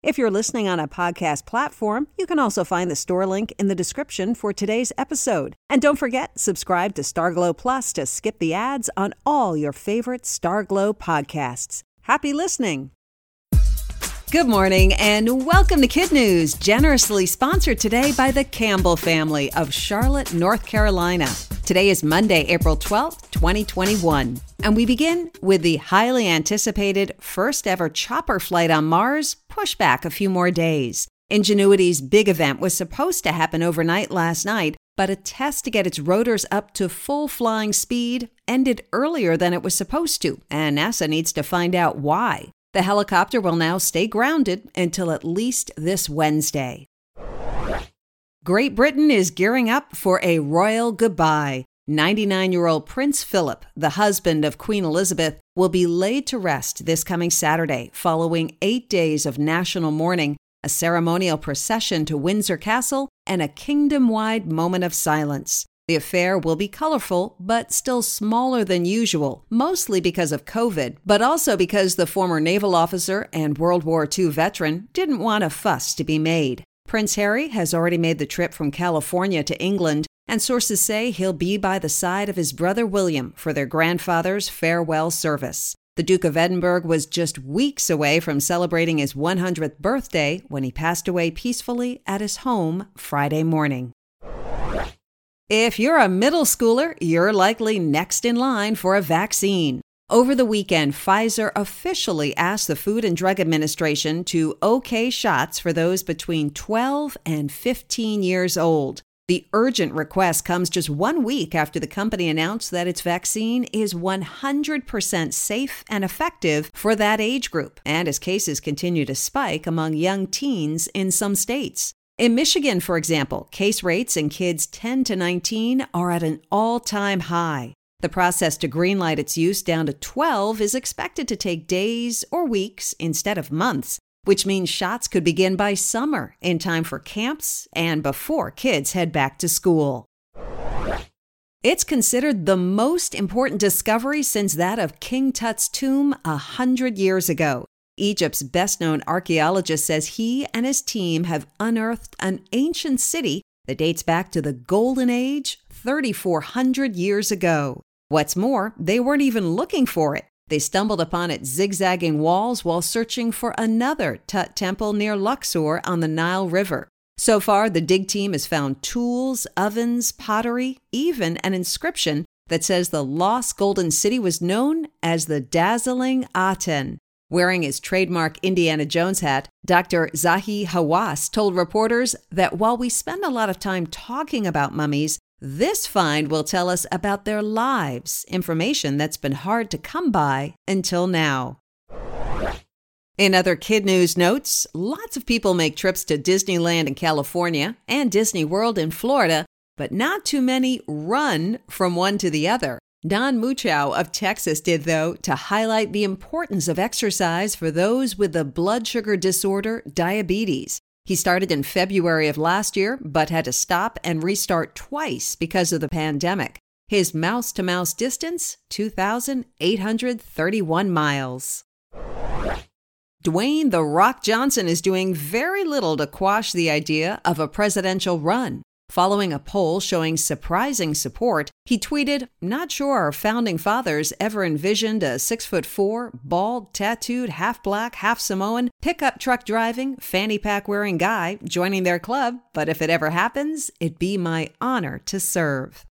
If you're listening on a podcast platform, you can also find the store link in the description for today's episode. And don't forget, subscribe to Starglow Plus to skip the ads on all your favorite Starglow podcasts. Happy listening! Good morning and welcome to Kid News, generously sponsored today by the Campbell family of Charlotte, North Carolina. Today is Monday, April 12th, 2021. And we begin with the highly anticipated first ever chopper flight on Mars pushed back a few more days. Ingenuity's big event was supposed to happen overnight last night, but a test to get its rotors up to full flying speed ended earlier than it was supposed to, and NASA needs to find out why. The helicopter will now stay grounded until at least this Wednesday. Great Britain is gearing up for a royal goodbye. 99 year old Prince Philip, the husband of Queen Elizabeth, will be laid to rest this coming Saturday following eight days of national mourning, a ceremonial procession to Windsor Castle, and a kingdom wide moment of silence. The affair will be colorful, but still smaller than usual, mostly because of COVID, but also because the former naval officer and World War II veteran didn't want a fuss to be made. Prince Harry has already made the trip from California to England, and sources say he'll be by the side of his brother William for their grandfather's farewell service. The Duke of Edinburgh was just weeks away from celebrating his 100th birthday when he passed away peacefully at his home Friday morning. If you're a middle schooler, you're likely next in line for a vaccine. Over the weekend, Pfizer officially asked the Food and Drug Administration to okay shots for those between 12 and 15 years old. The urgent request comes just one week after the company announced that its vaccine is 100% safe and effective for that age group, and as cases continue to spike among young teens in some states. In Michigan, for example, case rates in kids 10 to 19 are at an all time high. The process to greenlight its use down to 12 is expected to take days or weeks instead of months, which means shots could begin by summer in time for camps and before kids head back to school. It's considered the most important discovery since that of King Tut's tomb a hundred years ago. Egypt's best known archaeologist says he and his team have unearthed an ancient city that dates back to the Golden Age 3,400 years ago. What's more, they weren't even looking for it. They stumbled upon its zigzagging walls while searching for another Tut temple near Luxor on the Nile River. So far, the dig team has found tools, ovens, pottery, even an inscription that says the lost golden city was known as the dazzling Aten. Wearing his trademark Indiana Jones hat, Dr. Zahi Hawass told reporters that while we spend a lot of time talking about mummies, this find will tell us about their lives, information that's been hard to come by until now. In other kid news notes, lots of people make trips to Disneyland in California and Disney World in Florida, but not too many run from one to the other. Don Muchow of Texas did, though, to highlight the importance of exercise for those with the blood sugar disorder diabetes. He started in February of last year, but had to stop and restart twice because of the pandemic. His mouse to mouse distance 2,831 miles. Dwayne The Rock Johnson is doing very little to quash the idea of a presidential run. Following a poll showing surprising support, he tweeted, Not sure our founding fathers ever envisioned a six foot four, bald, tattooed, half black, half Samoan, pickup truck driving, fanny pack wearing guy joining their club, but if it ever happens, it'd be my honor to serve.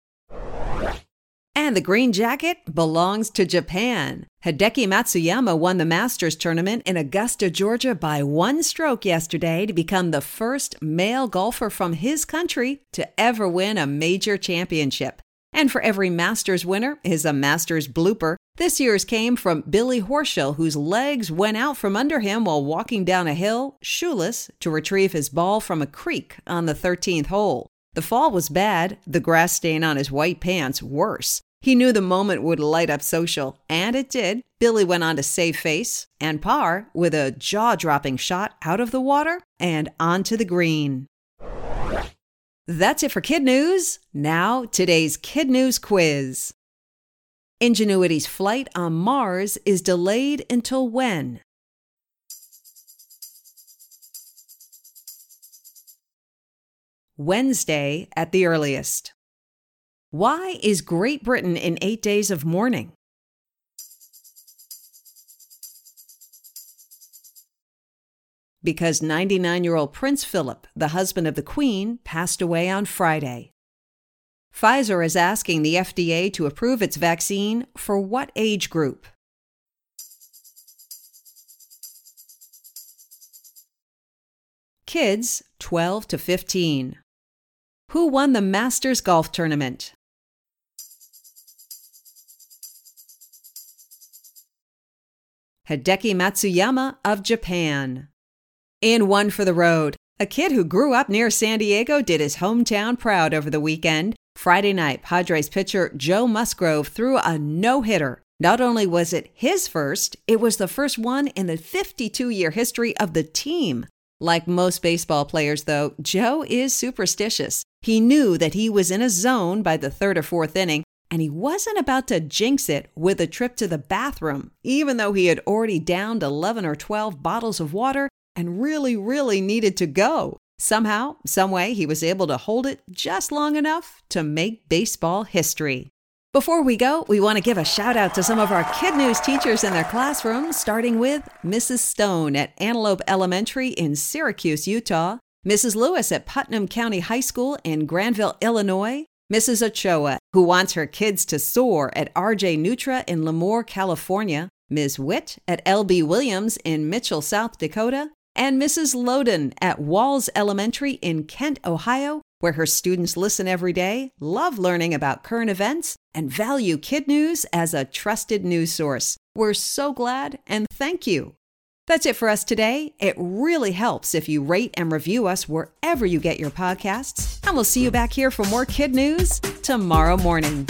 And the green jacket belongs to Japan. Hideki Matsuyama won the Masters tournament in Augusta, Georgia by one stroke yesterday to become the first male golfer from his country to ever win a major championship. And for every Masters winner is a Masters blooper. This year's came from Billy Horschel, whose legs went out from under him while walking down a hill, shoeless, to retrieve his ball from a creek on the 13th hole. The fall was bad, the grass stain on his white pants worse. He knew the moment would light up social, and it did. Billy went on to save face and par with a jaw dropping shot out of the water and onto the green. That's it for Kid News. Now, today's Kid News quiz. Ingenuity's flight on Mars is delayed until when? Wednesday at the earliest. Why is Great Britain in eight days of mourning? Because 99 year old Prince Philip, the husband of the Queen, passed away on Friday. Pfizer is asking the FDA to approve its vaccine for what age group? Kids 12 to 15. Who won the Masters Golf Tournament? Hideki Matsuyama of Japan. In one for the road, a kid who grew up near San Diego did his hometown proud over the weekend. Friday night, Padres pitcher Joe Musgrove threw a no hitter. Not only was it his first, it was the first one in the 52 year history of the team. Like most baseball players, though, Joe is superstitious. He knew that he was in a zone by the third or fourth inning, and he wasn't about to jinx it with a trip to the bathroom, even though he had already downed 11 or 12 bottles of water and really, really needed to go. Somehow, someway, he was able to hold it just long enough to make baseball history. Before we go, we want to give a shout out to some of our Kid News teachers in their classrooms, starting with Mrs. Stone at Antelope Elementary in Syracuse, Utah, Mrs. Lewis at Putnam County High School in Granville, Illinois, Mrs. Ochoa, who wants her kids to soar at RJ Neutra in Lemoore, California, Ms. Witt at LB Williams in Mitchell, South Dakota, and Mrs. Loden at Walls Elementary in Kent, Ohio, where her students listen every day, love learning about current events, and value Kid News as a trusted news source. We're so glad and thank you. That's it for us today. It really helps if you rate and review us wherever you get your podcasts. And we'll see you back here for more kid news tomorrow morning.